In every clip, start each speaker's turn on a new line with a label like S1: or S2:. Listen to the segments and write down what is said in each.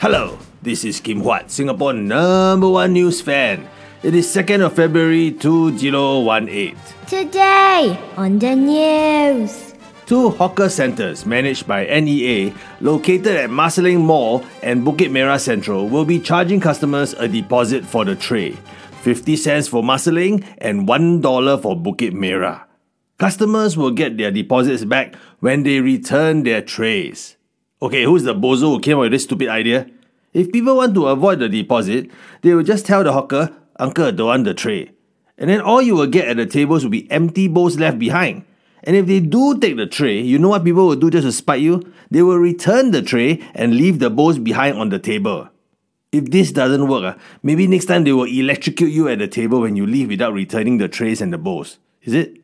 S1: Hello, this is Kim Huat, Singapore number one news fan. It is 2nd of February 2018.
S2: Today on the news.
S1: Two hawker centres managed by NEA, located at Marsiling Mall and Bukit Merah Central, will be charging customers a deposit for the tray 50 cents for Marsiling and $1 for Bukit Merah. Customers will get their deposits back when they return their trays. Okay, who's the bozo who came up with this stupid idea? If people want to avoid the deposit, they will just tell the hawker, Uncle, don't want the tray. And then all you will get at the tables will be empty bowls left behind. And if they do take the tray, you know what people will do just to spite you? They will return the tray and leave the bowls behind on the table. If this doesn't work, uh, maybe next time they will electrocute you at the table when you leave without returning the trays and the bowls. Is it?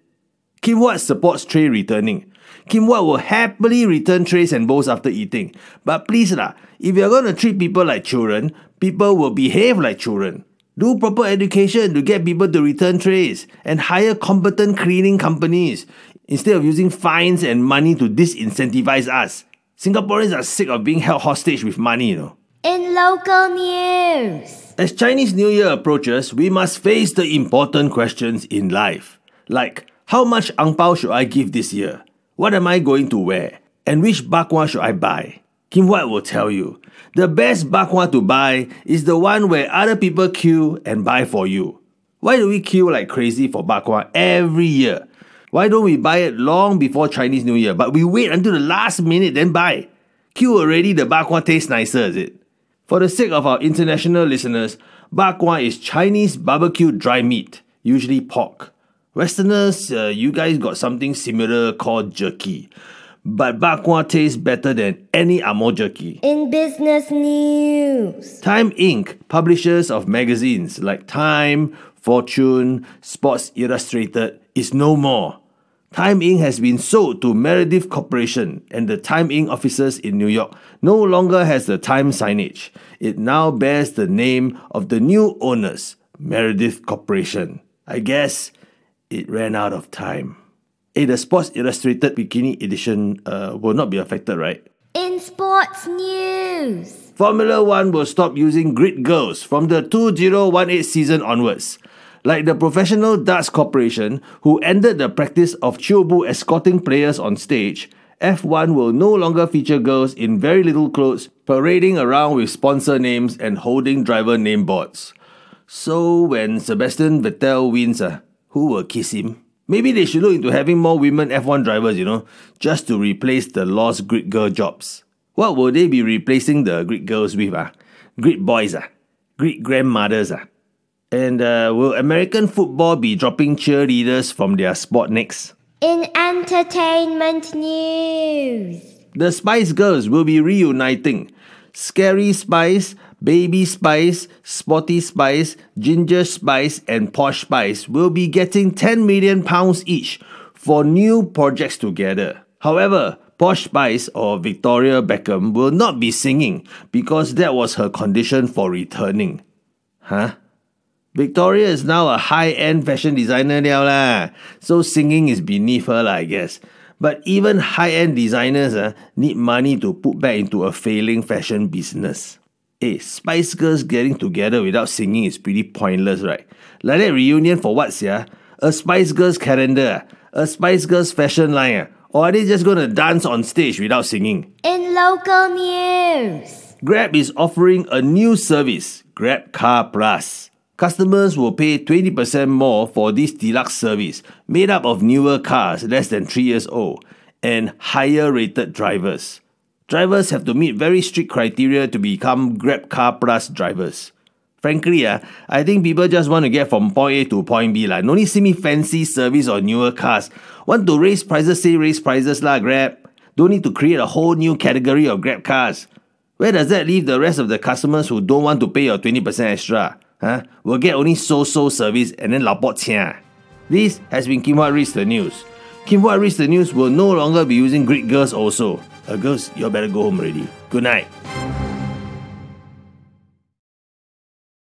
S1: Kim supports tray returning. Kim Huat will happily return trays and bowls after eating. But please lah, if you're gonna treat people like children, people will behave like children. Do proper education to get people to return trays and hire competent cleaning companies instead of using fines and money to disincentivize us. Singaporeans are sick of being held hostage with money, you know.
S2: In local news.
S1: As Chinese New Year approaches, we must face the important questions in life. Like, how much ang pao should I give this year? What am I going to wear? And which bakwa should I buy? Kim Huat will tell you. The best bakwa to buy is the one where other people queue and buy for you. Why do we queue like crazy for bakwa every year? Why don't we buy it long before Chinese New Year, but we wait until the last minute then buy? Queue already, the bakwa tastes nicer, is it? For the sake of our international listeners, bakwa is Chinese barbecue dry meat, usually pork. Westerners, uh, you guys got something similar called jerky. But bakwa tastes better than any amo jerky.
S2: In business news.
S1: Time Inc., publishers of magazines like Time, Fortune, Sports Illustrated, is no more. Time Inc. has been sold to Meredith Corporation, and the Time Inc. offices in New York no longer has the Time signage. It now bears the name of the new owners, Meredith Corporation. I guess it ran out of time. Hey, the Sports Illustrated Bikini Edition uh, will not be affected, right?
S2: In sports news.
S1: Formula One will stop using grid girls from the 2018 season onwards. Like the Professional Darts Corporation, who ended the practice of Chiobu escorting players on stage, F1 will no longer feature girls in very little clothes parading around with sponsor names and holding driver name boards. So when Sebastian Vettel wins, uh, who will kiss him? Maybe they should look into having more women F1 drivers, you know, just to replace the lost grid girl jobs. What will they be replacing the grid girls with? Ah? Grid boys, ah? Grid grandmothers. Ah? And uh, will American football be dropping cheerleaders from their sport next?
S2: In entertainment news.
S1: The Spice Girls will be reuniting. Scary Spice, Baby Spice, Sporty Spice, Ginger Spice, and Posh Spice will be getting 10 million pounds each for new projects together. However, Posh Spice or Victoria Beckham will not be singing because that was her condition for returning. Huh? Victoria is now a high-end fashion designer now lah, so singing is beneath her lah, I guess. But even high-end designers uh, need money to put back into a failing fashion business. Hey, Spice Girls getting together without singing is pretty pointless, right? Like that reunion for what, yeah? A Spice Girls calendar, ah. a Spice Girls fashion line, ah. or are they just gonna dance on stage without singing?
S2: In local news.
S1: Grab is offering a new service, Grab Car Plus. Customers will pay 20% more for this deluxe service, made up of newer cars less than 3 years old and higher rated drivers. Drivers have to meet very strict criteria to become Grab Car Plus drivers. Frankly, uh, I think people just want to get from point A to point B. Like. No need see me fancy service or newer cars. Want to raise prices, say raise prices lah, Grab. Don't need to create a whole new category of Grab cars. Where does that leave the rest of the customers who don't want to pay your 20% extra? Will get only so-so service and then lapot tia. This has been Kim Huat Reads the News. Kim Huat Reads the News will no longer be using grid girls also. Uh, girls, you better go home already. Good night.